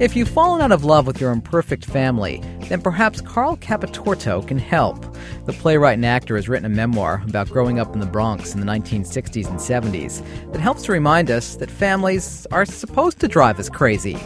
If you've fallen out of love with your imperfect family, then perhaps Carl Capotorto can help. The playwright and actor has written a memoir about growing up in the Bronx in the 1960s and 70s that helps to remind us that families are supposed to drive us crazy.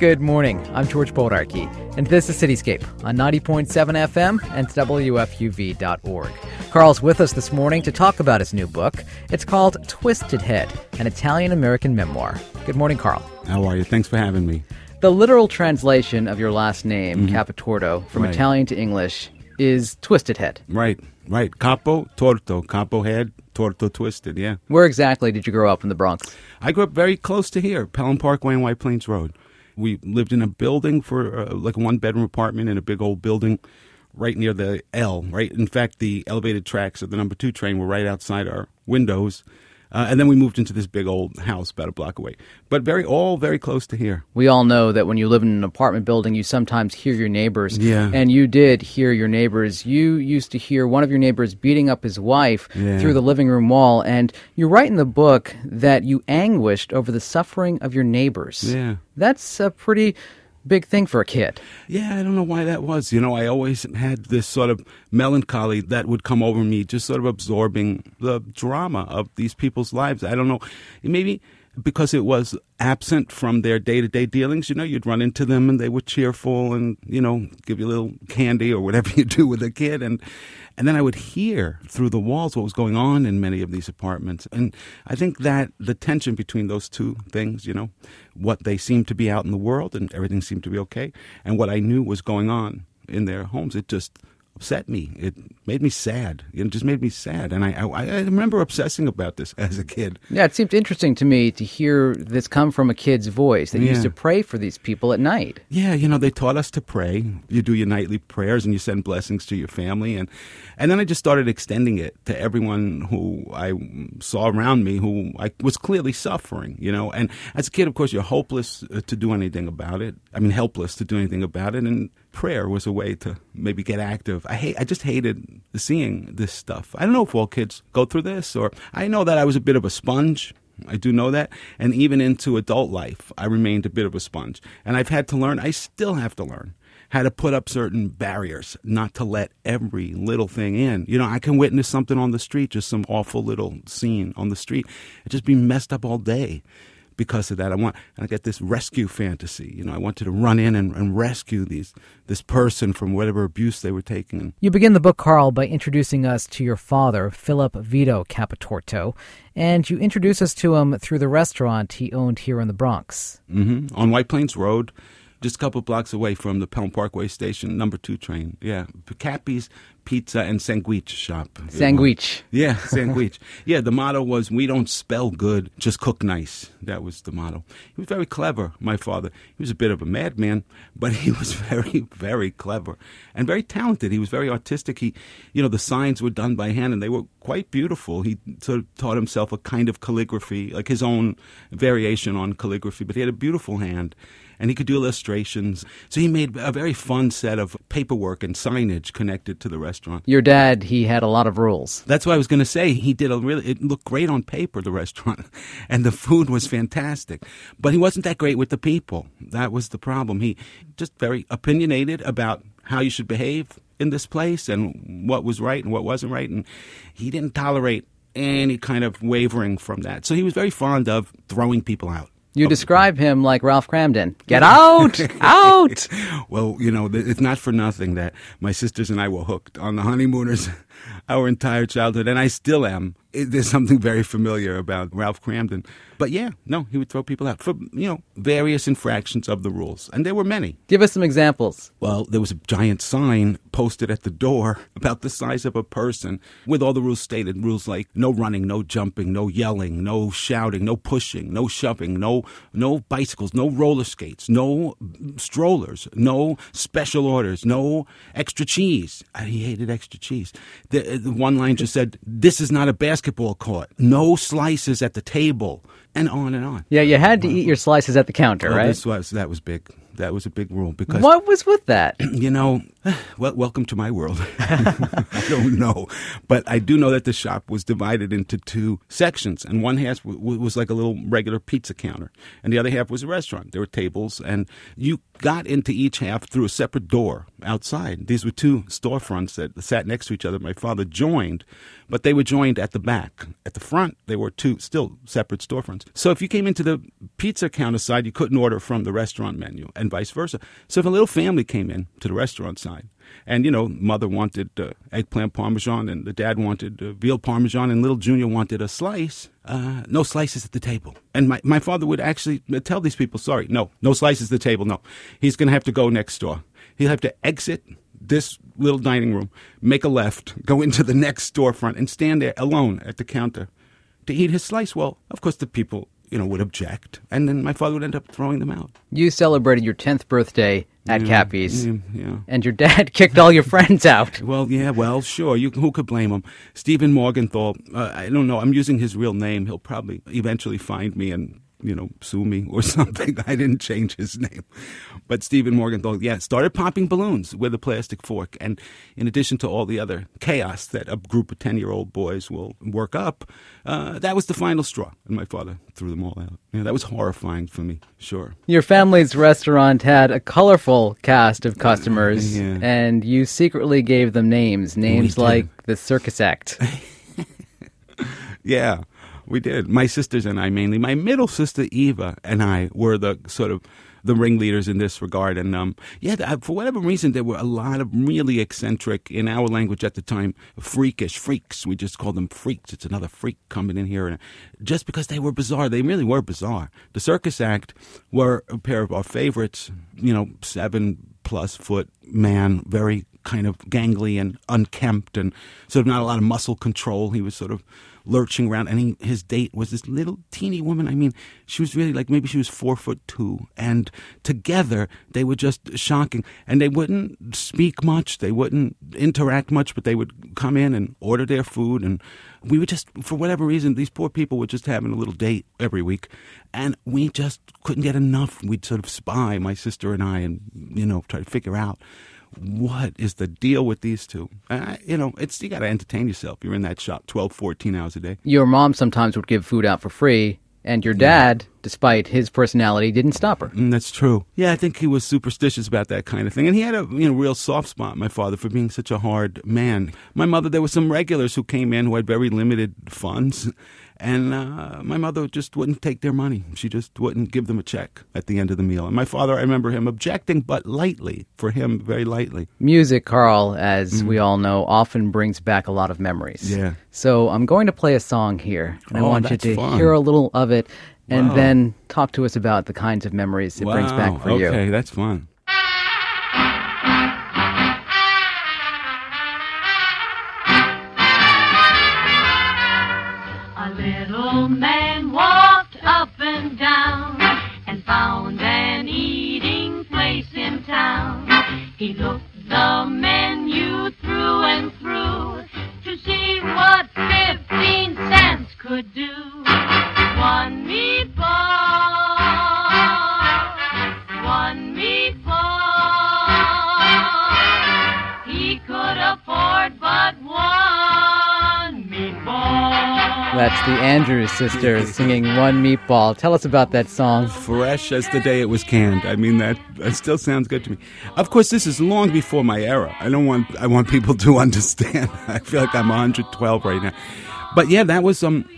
Good morning. I'm George Bodarky, and this is Cityscape on 90.7 FM and WFUV.org. Carl's with us this morning to talk about his new book. It's called Twisted Head, an Italian American memoir. Good morning, Carl. How are you? Thanks for having me. The literal translation of your last name, mm-hmm. Capotorto, from right. Italian to English, is Twisted Head. Right, right. Capo, torto. Capo head, torto twisted, yeah. Where exactly did you grow up in the Bronx? I grew up very close to here, Pelham Parkway and White Plains Road. We lived in a building for uh, like a one bedroom apartment in a big old building right near the L, right? In fact, the elevated tracks of the number two train were right outside our windows. Uh, and then we moved into this big old house about a block away, but very all very close to here. We all know that when you live in an apartment building, you sometimes hear your neighbors. Yeah. And you did hear your neighbors. You used to hear one of your neighbors beating up his wife yeah. through the living room wall, and you write in the book that you anguished over the suffering of your neighbors. Yeah. That's a pretty big thing for a kid. Yeah, I don't know why that was. You know, I always had this sort of melancholy that would come over me, just sort of absorbing the drama of these people's lives. I don't know. Maybe because it was absent from their day to day dealings. You know, you'd run into them and they were cheerful and, you know, give you a little candy or whatever you do with a kid. And, and then I would hear through the walls what was going on in many of these apartments. And I think that the tension between those two things, you know, what they seemed to be out in the world and everything seemed to be okay, and what I knew was going on in their homes, it just upset me. It made me sad. It just made me sad. And I, I, I, remember obsessing about this as a kid. Yeah, it seemed interesting to me to hear this come from a kid's voice that yeah. used to pray for these people at night. Yeah, you know, they taught us to pray. You do your nightly prayers and you send blessings to your family. And, and then I just started extending it to everyone who I saw around me who I was clearly suffering, you know. And as a kid, of course, you're hopeless uh, to do anything about it. I mean, helpless to do anything about it. And prayer was a way to maybe get active. I hate I just hated seeing this stuff. I don't know if all kids go through this or I know that I was a bit of a sponge. I do know that. And even into adult life, I remained a bit of a sponge. And I've had to learn, I still have to learn how to put up certain barriers, not to let every little thing in. You know, I can witness something on the street, just some awful little scene on the street, and just be messed up all day because of that. I want I get this rescue fantasy. You know, I wanted to run in and, and rescue these this person from whatever abuse they were taking. You begin the book, Carl, by introducing us to your father, Philip Vito Capotorto, and you introduce us to him through the restaurant he owned here in the Bronx. Mm-hmm. On White Plains Road just a couple blocks away from the Pelham Parkway station, number two train. Yeah, Cappy's Pizza and Sandwich Shop. Sandwich. Yeah, sandwich. yeah, the motto was "We don't spell good, just cook nice." That was the motto. He was very clever, my father. He was a bit of a madman, but he was very, very clever and very talented. He was very artistic. He, you know, the signs were done by hand and they were quite beautiful. He sort of taught himself a kind of calligraphy, like his own variation on calligraphy, but he had a beautiful hand and he could do illustrations. So he made a very fun set of paperwork and signage connected to the restaurant. Your dad, he had a lot of rules. That's what I was going to say. He did a really, it looked great on paper, the restaurant, and the food was fantastic. But he wasn't that great with the people. That was the problem. He just very opinionated about how you should behave in this place and what was right and what wasn't right. And he didn't tolerate any kind of wavering from that. So he was very fond of throwing people out. You describe him like Ralph Kramden. Get out! out! Well, you know, it's not for nothing that my sisters and I were hooked on the honeymooners our entire childhood, and I still am there's something very familiar about Ralph Kramden. But yeah, no, he would throw people out for, you know, various infractions of the rules. And there were many. Give us some examples. Well, there was a giant sign posted at the door about the size of a person with all the rules stated. Rules like no running, no jumping, no yelling, no shouting, no pushing, no shoving, no, no bicycles, no roller skates, no strollers, no special orders, no extra cheese. He hated extra cheese. The, uh, the one line just said, this is not a basketball court, no slices at the table, and on and on. Yeah, you had to eat your slices at the counter, right? This was that was big. That was a big rule because what was with that? You know, Well, welcome to my world. I don't know. But I do know that the shop was divided into two sections, and one half was like a little regular pizza counter, and the other half was a restaurant. There were tables, and you got into each half through a separate door outside. These were two storefronts that sat next to each other. My father joined, but they were joined at the back. At the front, they were two still separate storefronts. So if you came into the pizza counter side, you couldn't order from the restaurant menu, and vice versa. So if a little family came in to the restaurant side, and, you know, mother wanted uh, eggplant parmesan and the dad wanted uh, veal parmesan and little Junior wanted a slice. Uh, no slices at the table. And my, my father would actually tell these people, sorry, no, no slices at the table, no. He's going to have to go next door. He'll have to exit this little dining room, make a left, go into the next storefront, and stand there alone at the counter to eat his slice. Well, of course, the people you know, would object, and then my father would end up throwing them out. You celebrated your 10th birthday at yeah, Cappy's, yeah, yeah. and your dad kicked all your friends out. Well, yeah, well, sure. You, who could blame him? Stephen Morgenthau, uh, I don't know, I'm using his real name. He'll probably eventually find me and you know, sue me or something. I didn't change his name. But Stephen Morgenthau, yeah, started popping balloons with a plastic fork. And in addition to all the other chaos that a group of 10 year old boys will work up, uh, that was the final straw. And my father threw them all out. Yeah, that was horrifying for me, sure. Your family's restaurant had a colorful cast of customers, Yeah. and you secretly gave them names, names like the Circus Act. Yeah, we did. My sisters and I mainly. My middle sister Eva and I were the sort of the ringleaders in this regard. And um, yeah, for whatever reason, there were a lot of really eccentric, in our language at the time, freakish freaks. We just called them freaks. It's another freak coming in here, and just because they were bizarre, they really were bizarre. The Circus Act were a pair of our favorites. You know, seven plus foot man, very kind of gangly and unkempt, and sort of not a lot of muscle control. He was sort of lurching around, and he, his date was this little teeny woman. I mean, she was really like maybe she was four foot two, and together they were just shocking. And they wouldn't speak much, they wouldn't interact much, but they would come in and order their food, and we would just, for whatever reason, these poor people were just having a little date every week, and we just couldn't get enough. We'd sort of spy, my sister and I, and you know, try to figure out what is the deal with these two? You know, it's you got to entertain yourself. You're in that shop 12, 14 hours a day. Your mom sometimes would give food out for free, and your dad, despite his personality, didn't stop her. Mm, that's true. Yeah, I think he was superstitious about that kind of thing, and he had a you know real soft spot. My father for being such a hard man. My mother, there were some regulars who came in who had very limited funds, and uh, my mother just wouldn't take their money. She just wouldn't give them a check at the end of the meal. And my father, I remember him objecting, but lightly for him, very lightly. Music, Carl, as we all know, often brings back a lot of memories. Yeah. So I'm going to play a song here, and I Oh, want you to fun. hear a little of it, and Wow. then talk to us about the kinds of memories it brings back for you. okay, that's fun. He looked the menu through and through to see what 15 cents could do. That's the Andrews sisters singing One Meatball. Tell us about that song. fresh as the day it was canned. I mean that, still sounds good to me. Of course, this is long before my era. I don't want I want people to understand. I feel like I'm 112 right now. But yeah, that was um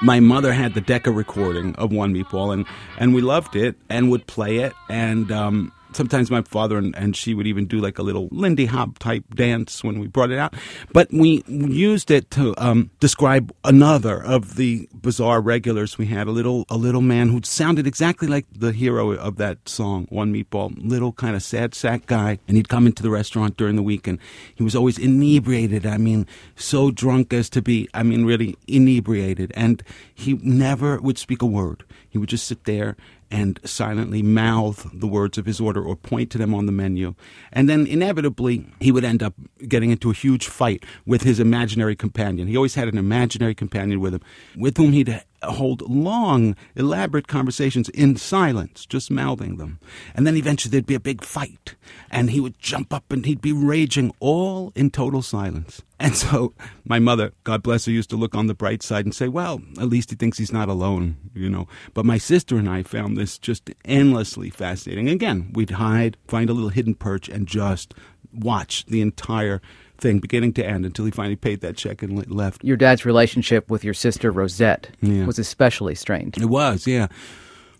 my mother had the Decca recording of One Meatball and and we loved it and would play it and um Sometimes my father and, and she would even do like a little Lindy Hop type dance when we brought it out. But we used it to um, describe another of the bizarre regulars we had. A little a little man who sounded exactly like the hero of that song, One Meatball. Little kind of sad sack guy, and he'd come into the restaurant during the week, and he was always inebriated. I mean, so drunk as to be. I mean, really inebriated, and he never would speak a word. He would just sit there and silently mouth the words of his order or point to them on the menu. And then inevitably, he would end up getting into a huge fight with his imaginary companion. He always had an imaginary companion with him, with whom he'd hold long, elaborate conversations in silence, just mouthing them. And then eventually there'd be a big fight, and he would jump up and he'd be raging, all in total silence. And so my mother, God bless her, used to look on the bright side and say, well, at least he thinks he's not alone, you know. But my sister and I found this just endlessly fascinating. Again, we'd hide, find a little hidden perch, and just watch the entire thing, beginning to end, until he finally paid that check and left. Your dad's relationship with your sister Rosette Yeah. was especially strained. It was, yeah.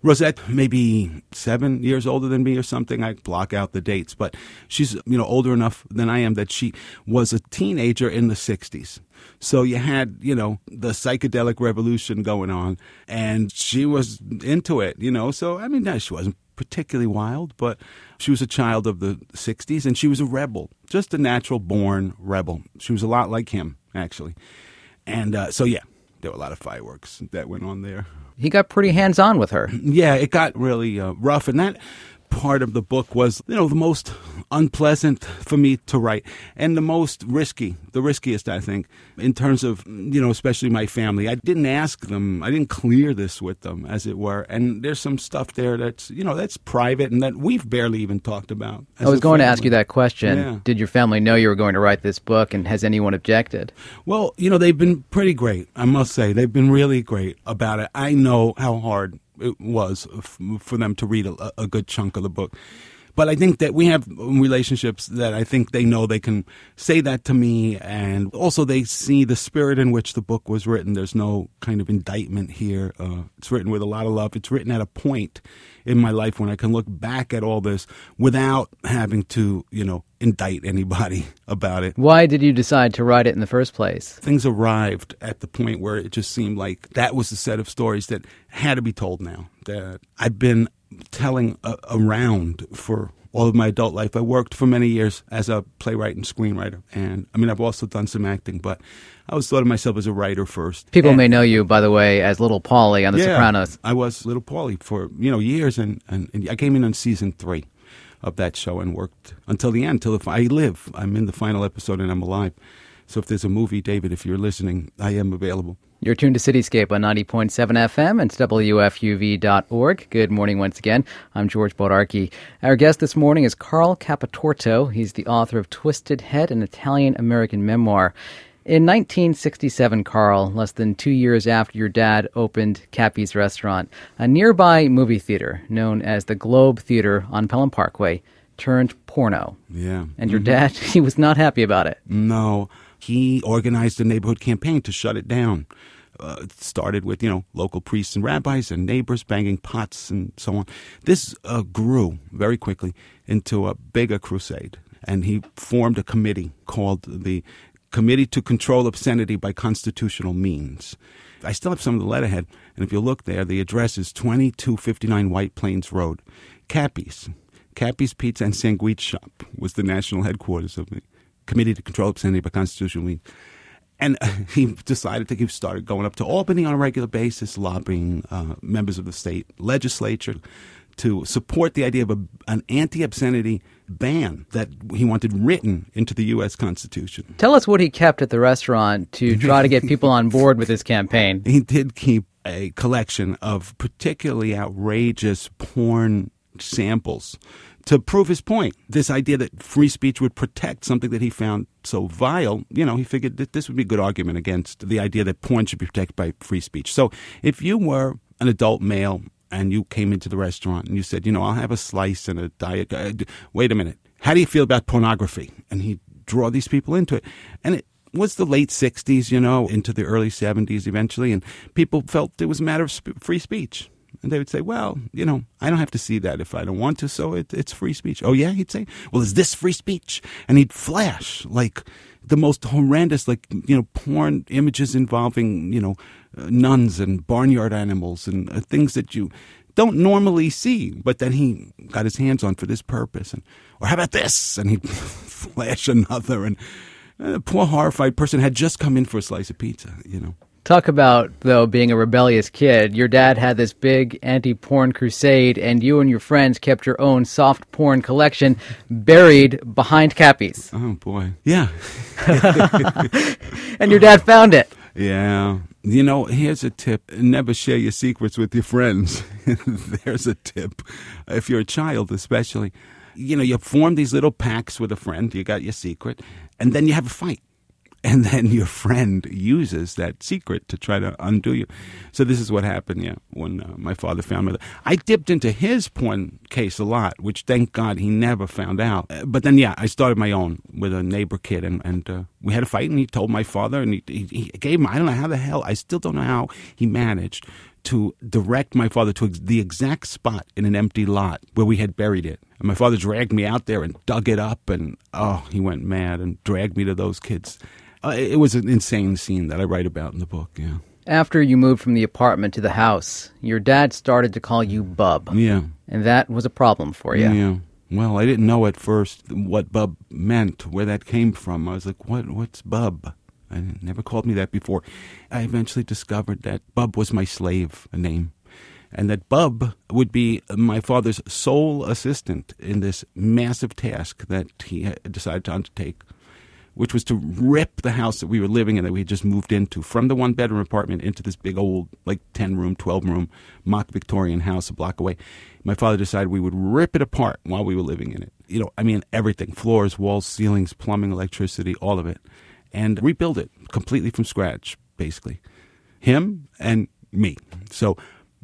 Rosette, maybe seven years older than me or something. I block out the dates, but she's you know older enough than I am that she was a teenager in the '60s. So you had you know the psychedelic revolution going on, and she was into it. You know, so I mean, no, she wasn't particularly wild, but she was a child of the '60s, and she was a rebel, just a natural born rebel. She was a lot like him, actually, and uh, so yeah, there were a lot of fireworks that went on there He got pretty hands on with her. yeah, it got really uh, rough, and that part of the book was, you know, the most unpleasant for me to write, and the most risky, the riskiest, I think, in terms of, you know, especially my family. I didn't ask them, I didn't clear this with them, as it were, and there's some stuff there that's, you know, that's private and that we've barely even talked about. I was going to ask you that question. Yeah. Did your family know you were going to write this book, and has anyone objected? Well, you know, they've been pretty great, I must say. They've been really great about it. I know how hard it was f- for them to read a, a good chunk of the book. But I think that we have relationships that I think they know they can say that to me, and also they see the spirit in which the book was written. There's no kind of indictment here. Uh, it's written with a lot of love. It's written at a point in my life when I can look back at all this without having to, you know, indict anybody about it Why did you decide to write it in the first place? things arrived at the point where it just seemed like that was the set of stories that had to be told now. That I've been telling uh, around for all of my adult life. I worked for many years as a playwright and screenwriter, and I mean I've also done some acting, but I always thought of myself as a writer first. People And- may know you, by the way, as Little Paulie on The Sopranos. I was Little Paulie for you know years, and, and, and I came in on season three of that show and worked until the end. Till if I live, I'm in the final episode and I'm alive. So if there's a movie, David, if you're listening, I am available. You're tuned to Cityscape on 90.7 FM and WFUV.org. Good morning once again. I'm George Bodarky. Our guest this morning is Carl Capotorto. He's the author of Twisted Head, an Italian American memoir. In 1967, Carl, less than two years after your dad opened Cappy's Restaurant, a nearby movie theater known as the Globe Theater on Pelham Parkway turned porno. Yeah. And your mm-hmm. dad, he was not happy about it. No, he organized a neighborhood campaign to shut it down. Uh, started with you know local priests and rabbis and neighbors banging pots and so on. This uh, grew very quickly into a bigger crusade, and he formed a committee called the Committee to Control Obscenity by Constitutional Means. I still have some of the letterhead, and if you look there, the address is 2259 White Plains Road, Cappy's. Cappy's Pizza and Sandwich Shop was the national headquarters of the Committee to Control Obscenity by Constitutional Means. And he decided to he started going up to Albany on a regular basis, lobbying uh, members of the state legislature to support the idea of a, an anti obscenity ban that he wanted written into the U.S. Constitution. Tell us what he kept at the restaurant to try to get people on board with his campaign. He did keep a collection of particularly outrageous porn samples to prove his point. This idea that free speech would protect something that he found so vile, you know, he figured that this would be a good argument against the idea that porn should be protected by free speech. So if you were an adult male and you came into the restaurant and you said, you know, I'll have a slice and a diet, uh, wait a minute, how do you feel about pornography? And he'd draw these people into it. And it, was the late 60s, you know, into the early 70s eventually, and people felt it was a matter of sp- free speech. And they would say, well, you know, I don't have to see that if I don't want to, so it, it's free speech. Oh, yeah? He'd say, well, is this free speech? And he'd flash like the most horrendous, like, you know, porn images involving, you know, uh, nuns and barnyard animals and uh, things that you don't normally see, but then he got his hands on for this purpose. And, or how about this? And he'd flash another. And a poor horrified person had just come in for a slice of pizza, you know. Talk about, though, being a rebellious kid. Your dad had this big anti porn crusade, and you and your friends kept your own soft porn collection buried behind Cappy's. Oh boy. Yeah. And your dad found it. Yeah. You know, here's a tip never share your secrets with your friends. There's a tip. If you're a child, especially, you know, you form these little packs with a friend, you got your secret, and then you have a fight and then your friend uses that secret to try to undo you. So this is what happened, yeah, when uh, my father found me. I dipped into his porn case a lot, which thank God he never found out. Uh, but then, yeah, I started my own with a neighbor kid, and, and uh, we had a fight, and he told my father, and he, he, he gave him, I don't know how the hell, I still don't know how he managed to direct my father to the exact spot in an empty lot where we had buried it. And my father dragged me out there and dug it up, and oh, he went mad and dragged me to those kids. Uh, it was an insane scene that I write about in the book. Yeah. After you moved from the apartment to the house, your dad started to call you Bub. Yeah. And that was a problem for you. Yeah. Well, I didn't know at first what Bub meant, where that came from. I was like, "What? What's Bub?" I never called me that before. I eventually discovered that Bub was my slave a name, and that Bub would be my father's sole assistant in this massive task that he decided to undertake which was to rip the house that we were living in that we had just moved into from the one bedroom apartment into this big old, like 10 room, 12 room mock Victorian house a block away. My father decided we would rip it apart while we were living in it. You know, I mean, everything floors, walls, ceilings, plumbing, electricity, all of it. And rebuild it completely from scratch, basically. Him and me. So,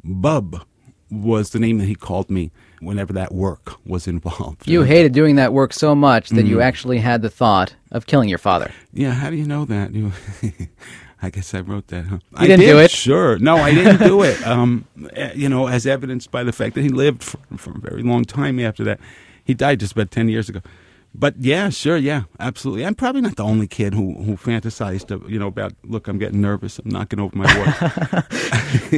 Bub was the name that he called me whenever that work was involved. You hated doing that work so much that mm. you actually had the thought of killing your father. Yeah, how do you know that? You, I guess I wrote that. Huh? You I didn't did, do it. Sure, no, I didn't do it. Um, eh, you know, as evidenced by the fact that he lived for, for a very long time after that. He died just about ten years ago but yeah, sure, yeah, absolutely. I'm probably not the only kid who who fantasized, you know, about look, I'm getting nervous, I'm knocking over my water.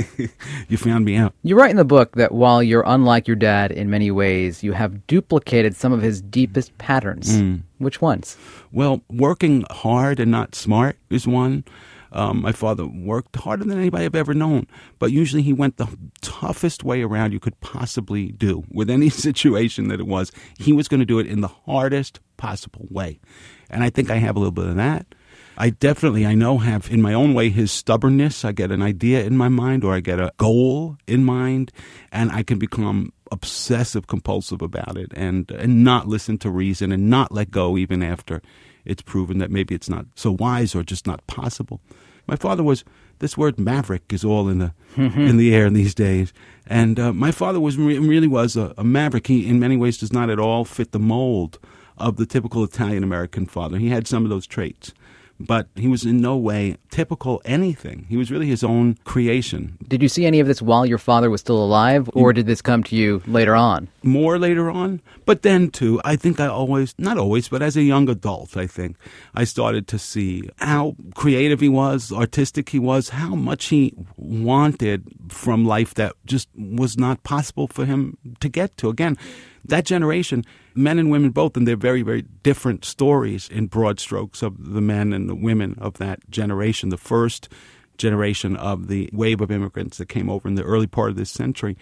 you found me out. You write in the book that while you're unlike your dad in many ways, you have duplicated some of his deepest patterns. Mm. Which ones? Well, working hard and not smart is one. Um, my father worked harder than anybody I've ever known, but usually he went the toughest way around you could possibly do with any situation that it was. He was going to do it in the hardest possible way. And I think I have a little bit of that. I definitely, I know, have in my own way his stubbornness. I get an idea in my mind or I get a goal in mind, and I can become obsessive compulsive about it and, and not listen to reason and not let go even after it's proven that maybe it's not so wise or just not possible. My father was this word maverick is all in the mm-hmm. in the air these days, and uh, my father was really was a, a maverick. He in many ways does not at all fit the mold of the typical Italian American father. He had some of those traits but he was in no way typical anything. He was really his own creation. Did you see any of this while your father was still alive, or did this come to you later on? More later on. But then, too, I think I always, not always, but as a young adult, I think, I started to see how creative he was, artistic he was, how much he wanted from life that just was not possible for him to get to. Again, that generation, men and women both, and they're very, very different stories in broad strokes of the men and the women of that generation. The first generation of the wave of immigrants that came over in the early part of this century,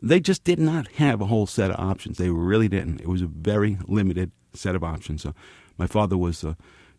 they just did not have a whole set of options. They really didn't. It was a very limited set of options. So my father was. Uh,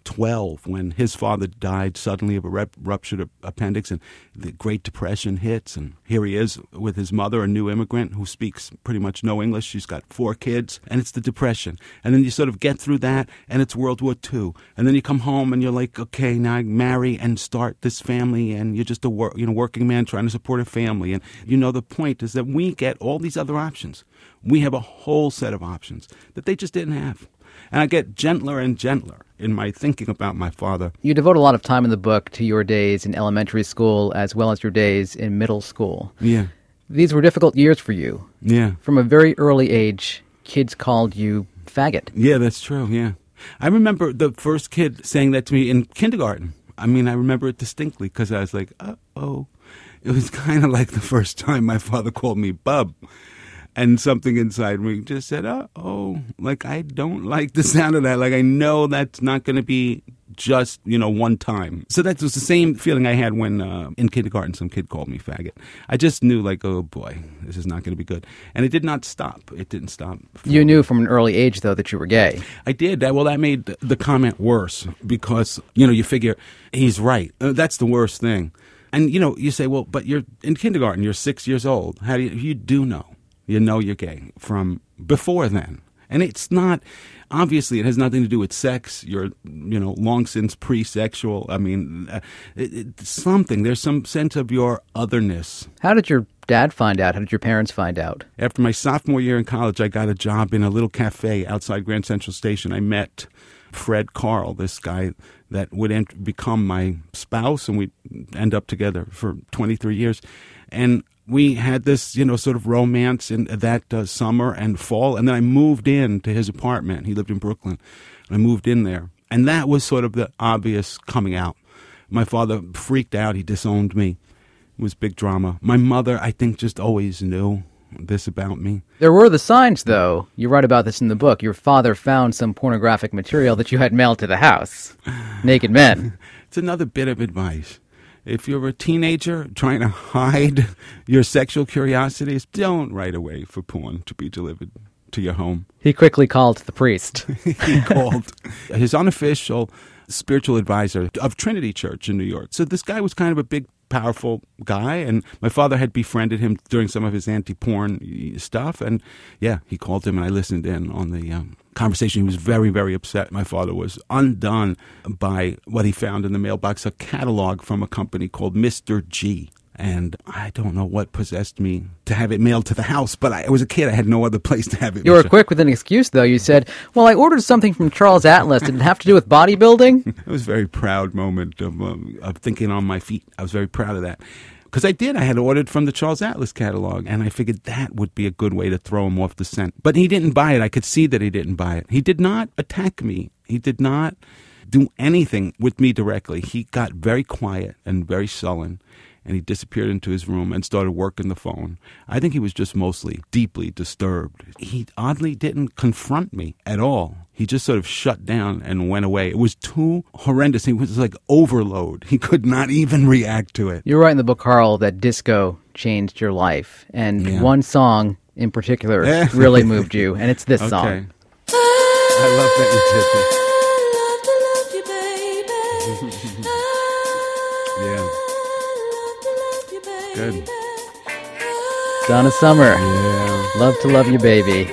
12 when his father died suddenly of a ruptured appendix and the Great Depression hits. And here he is with his mother, a new immigrant who speaks pretty much no English. She's got four kids, and it's the Depression. And then you sort of get through that, and it's World War II. And then you come home and you're like, okay, now I marry and start this family, and you're just a wor- you know, working man trying to support a family. And you know, the point is that we get all these other options. We have a whole set of options that they just didn't have. And I get gentler and gentler in my thinking about my father. You devote a lot of time in the book to your days in elementary school as well as your days in middle school. Yeah. These were difficult years for you. Yeah. From a very early age, kids called you faggot. Yeah, that's true. Yeah. I remember the first kid saying that to me in kindergarten. I mean, I remember it distinctly because I was like, uh oh. It was kind of like the first time my father called me bub and something inside me just said, oh, oh, like I don't like the sound of that. Like I know that's not going to be just you know one time. So that was the same feeling I had when uh, in kindergarten some kid called me faggot. I just knew like, oh boy, this is not going to be good, and it did not stop. It didn't stop. You knew from an early age though that you were gay. I did. That well, that made the comment worse because you know you figure he's right. Uh, that's the worst thing And you know, you say, well, but you're in kindergarten, you're six years old. How do you, you do know? You know you're gay from before then. And it's not, obviously, it has nothing to do with sex. You're, you know, long since pre sexual. I mean, uh, it, something. There's some sense of your otherness. How did your dad find out? How did your parents find out? After my sophomore year in college, I got a job in a little cafe outside Grand Central Station. I met Fred Carl, this guy that would ent- become my spouse, and we end up together for 23 years. And we had this, you know, sort of romance in that uh, summer and fall. And then I moved in to his apartment. He lived in Brooklyn. I moved in there. And that was sort of the obvious coming out. My father freaked out. He disowned me. It was big drama. My mother, I think, just always knew this about me. There were the signs, though. You write about this in the book. Your father found some pornographic material that you had mailed to the house. Naked men. It's another bit of advice. If you're a teenager trying to hide your sexual curiosities, don't write away for porn to be delivered to your home. He quickly called the priest. he called his unofficial spiritual advisor of Trinity Church in New York. So this guy was kind of a big powerful guy and my father had befriended him during some of his anti-porn stuff and yeah he called him and i listened in on the um, conversation he was very very upset my father was undone by what he found in the mailbox a catalog from a company called mr g and I don't know what possessed me to have it mailed to the house, but I, I was a kid. I had no other place to have it. You were quick with an excuse, though. You said, Well, I ordered something from Charles Atlas. Did it have to do with bodybuilding? it was a very proud moment of, um, of thinking on my feet. I was very proud of that. Because I did. I had ordered from the Charles Atlas catalog, and I figured that would be a good way to throw him off the scent. But he didn't buy it. I could see that he didn't buy it. He did not attack me. He did not do anything with me directly. He got very quiet and very sullen and he disappeared into his room and started working the phone. I think he was just mostly deeply disturbed. He oddly didn't confront me at all. He just sort of shut down and went away. It was too horrendous. He was like overload. He could not even react to it. You write in the book, Carl, that disco changed your life. And Yeah. one song in particular really moved you, and it's this Okay. song. I love that you did this. Yeah. I love to you, baby. Good. Donna Summer. Yeah. Love to love you, baby.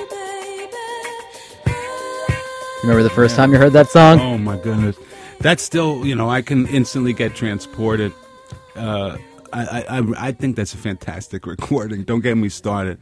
Remember the first time you heard that song? Oh my goodness, that's still you know I can instantly get transported. Uh, I, I I- I think that's a fantastic recording. Don't get me started.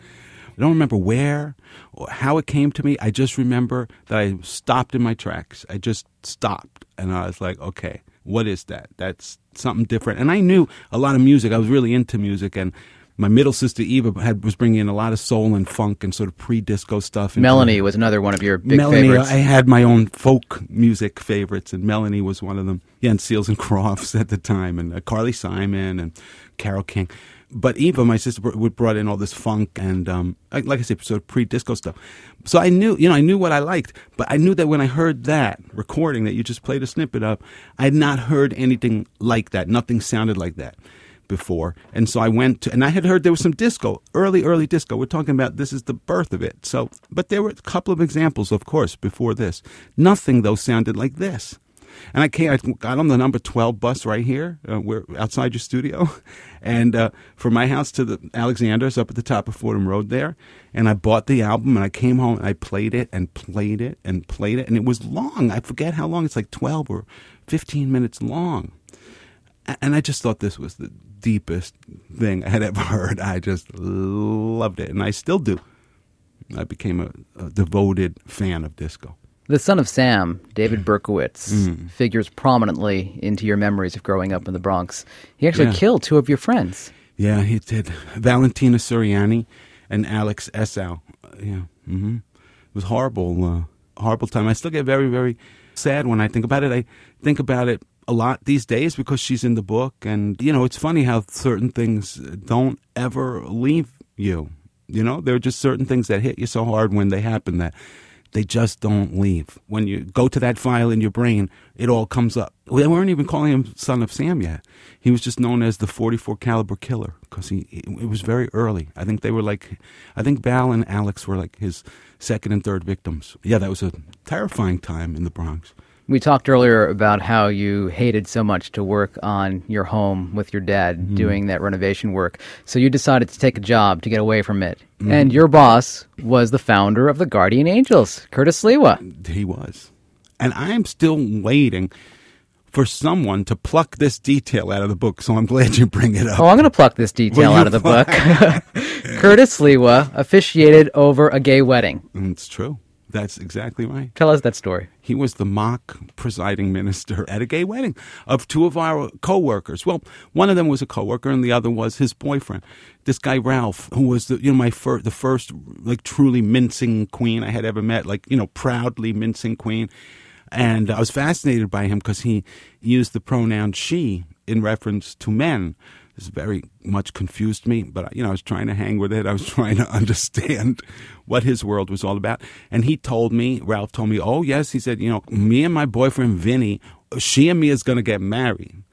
I don't remember where or how it came to me. I just remember that I stopped in my tracks. I just stopped and I was like, okay, what is that? That's something different. And I knew a lot of music. I was really into music and. My middle sister Eva had, was bringing in a lot of soul and funk and sort of pre-disco stuff. Melanie was another one of your big Melanie, favorites. I had my own folk music favorites, and Melanie was one of them. Yeah, and Seals and Crofts at the time, and uh, Carly Simon and Carole King. But Eva, my sister, would brought in all this funk and, um, like, like I said, sort of pre-disco stuff. So I knew, you know, I knew what I liked, but I knew that when I heard that recording that you just played a snippet of, I had not heard anything like that. Nothing sounded like that before. And so I went to, and I had heard there was some disco, early, early disco. We're talking about this is the birth of it. So, but there were a couple of examples, of course, before this. Nothing, though, sounded like this. And I came, I got on the number 12 bus right here, uh, we're outside your studio, and uh, from my house to the Alexander's up at the top of Fordham Road there. And I bought the album and I came home and I played it and played it and played it. And it was long. I forget how long. It's like 12 or 15 minutes long. And I just thought this was the deepest thing I had ever heard. I just loved it, and I still do. I became a, a devoted fan of disco. The son of Sam, David Berkowitz, Mm. figures prominently into your memories of growing up in the Bronx. He actually Yeah. killed two of your friends. Yeah, he did. Valentina Suriani and Alex Esau. Uh, Yeah, hmm it was horrible, uh, horrible time. I still get very, very sad when I think about it. I think about it a lot these days because she's in the book, and you know, it's funny how certain things don't ever leave you. You know, there are just certain things that hit you so hard when they happen that they just don't leave. When you go to that file in your brain, it all comes up. They weren't even calling him Son of Sam yet. He was just known as the 44 caliber killer because he it was very early. I think they were like, I think Val and Alex were like his second and third victims. Yeah, that was a terrifying time in the Bronx. We talked earlier about how you hated so much to work on your home with your dad Mm-hmm. doing that renovation work. So you decided to take a job to get away from it. Mm-hmm. And your boss was the founder of the Guardian Angels, Curtis Sliwa. He was. And I'm still waiting for someone to pluck this detail out of the book, so I'm glad you bring it up. Oh, I'm going to pluck this detail out of the book. Curtis Sliwa officiated over a gay wedding. It's true. That's exactly right. Tell us that story. He was the mock presiding minister at a gay wedding of two of our coworkers. Well, one of them was a coworker, and the other was his boyfriend. This guy Ralph, who was the you know my fir- the first like truly mincing queen I had ever met, like you know proudly mincing queen, and I was fascinated by him because he used the pronoun she in reference to men. This very much confused me, but you know I was trying to hang with it. I was trying to understand what his world was all about. And he told me, Ralph told me, oh yes, he said, you know, me and my boyfriend Vinny, she and me is going to get married.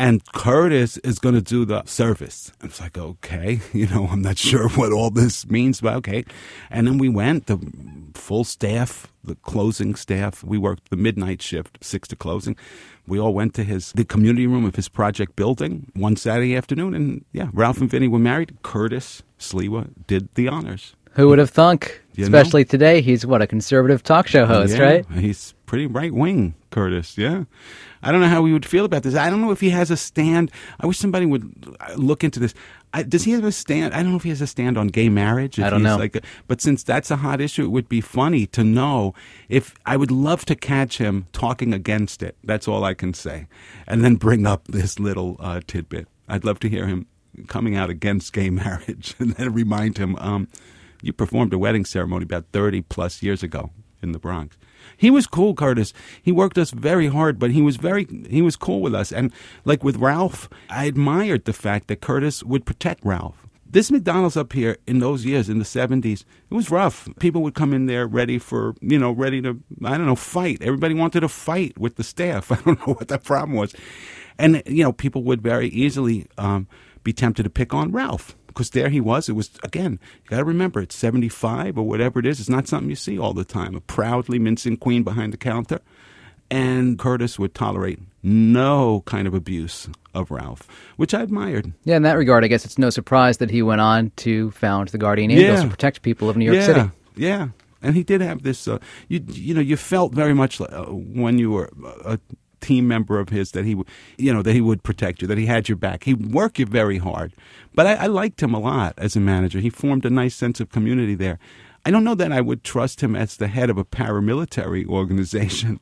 And Curtis is going to do the service. I was like, okay, you know, I'm not sure what all this means, but okay. And then we went, the full staff, the closing staff. We worked the midnight shift, six to closing. We all went to his the community room of his project building one Saturday afternoon, and yeah, Ralph and Vinny were married. Curtis Sliwa did the honors. Who would have thunk? You know? Especially today, he's what, a conservative talk show host, Yeah, right? He's pretty right wing, Curtis. Yeah. I don't know how we would feel about this. I don't know if he has a stand. I wish somebody would uh, look into this. I, does he have a stand? I don't know if he has a stand on gay marriage. I don't know. Like a- but since that's a hot issue, it would be funny to know if I would love to catch him talking against it. That's all I can say, and then bring up this little uh, tidbit. I'd love to hear him coming out against gay marriage, and then remind him, um, you performed a wedding ceremony about thirty plus years ago in the Bronx. He was cool, Curtis. He worked us very hard, but he was very he was cool with us. And like with Ralph, I admired the fact that Curtis would protect Ralph. This McDonald's up here in those years in the seventies, it was rough. People would come in there ready for you know, ready to I don't know, fight. Everybody wanted to fight with the staff. I don't know what that problem was. And you know, people would very easily um, be tempted to pick on Ralph because there he was. It was again. You got to remember, it's seventy five or whatever it is. It's not something you see all the time. A proudly mincing queen behind the counter, and Curtis would tolerate no kind of abuse of Ralph, which I admired. Yeah, in that regard, I guess it's no surprise that he went on to found the Guardian Angels Yeah. to protect people of New York yeah, City. Yeah, and he did have this. Uh, you you know, you felt very much like, uh, when you were a team member of his that he, you know, that he would protect you, that he had your back. He'd work you very hard, but I, I liked him a lot as a manager. He formed a nice sense of community there. I don't know that I would trust him as the head of a paramilitary organization.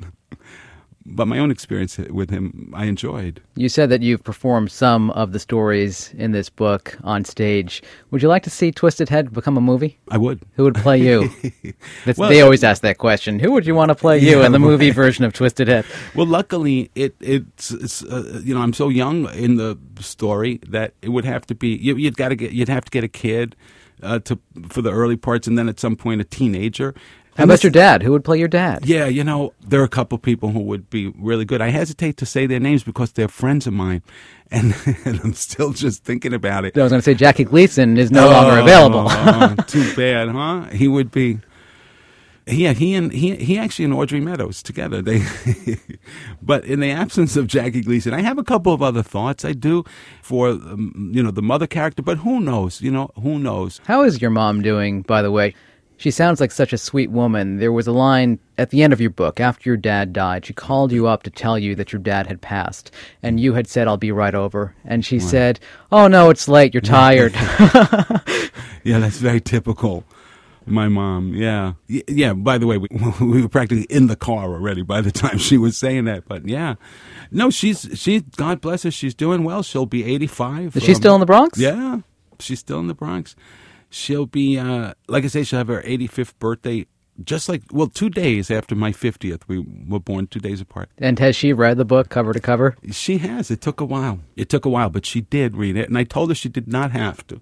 But my own experience with him, I enjoyed. You said that you've performed some of the stories in this book on stage. Would you like to see Twisted Head become a movie? I would. Who would play you? That's, Well- they always ask that question. Who would you want to play you Yeah, in the movie version of Twisted Head? Well, luckily, it it's, it's uh, you know I'm so young in the story that it would have to be you, you'd got to get you'd have to get a kid uh, to for the early parts, and then at some point a teenager. How about your dad? Who would play your dad? Yeah, you know there are a couple of people who would be really good. I hesitate to say their names because they're friends of mine, and, and I'm still just thinking about it. I was going to say Jackie Gleason is no longer Oh, available. oh, too bad, huh? He would be. Yeah, he and he he actually and Audrey Meadows together. They, but in the absence of Jackie Gleason, I have a couple of other thoughts. I do for um, you know the mother character, but who knows? You know who knows? How is your mom doing, by the way? She sounds like such a sweet woman. There was a line at the end of your book, after your dad died, she called you up to tell you that your dad had passed, and you had said, I'll be right over. And she said, Oh no, it's late, you're tired. Yeah, that's very typical. My mom, yeah, yeah. By the way, we, we were practically in the car already by the time she was saying that. But yeah, no, she's she. God bless her. She's doing well. She'll be eighty-five. Is she still in the Bronx? Yeah, she's still in the Bronx. She'll be, uh, like I say, she'll have her 85th birthday just like, well, two days after my 50th. We were born two days apart. And has she read the book cover to cover? She has. It took a while. It took a while, but she did read it. And I told her she did not have to.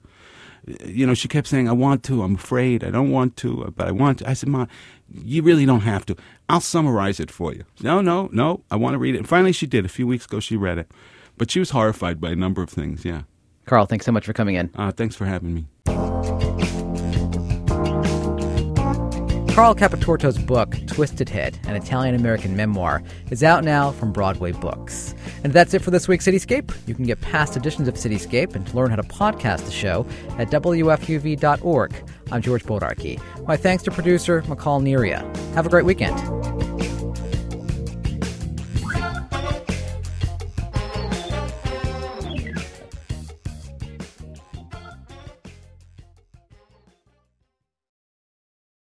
You know, she kept saying, I want to. I'm afraid. I don't want to, but I want to. I said, Mom, you really don't have to. I'll summarize it for you. No, no, no. I want to read it. And finally, she did. A few weeks ago, she read it. But she was horrified by a number of things, yeah. Carl, thanks so much for coming in. Uh, thanks for having me. Carl Capotorto's book, Twisted Head, an Italian American memoir, is out now from Broadway Books. And that's it for this week's Cityscape. You can get past editions of Cityscape and learn how to podcast the show at WFUV.org. I'm George Bodarky. My thanks to producer McCall Neria. Have a great weekend.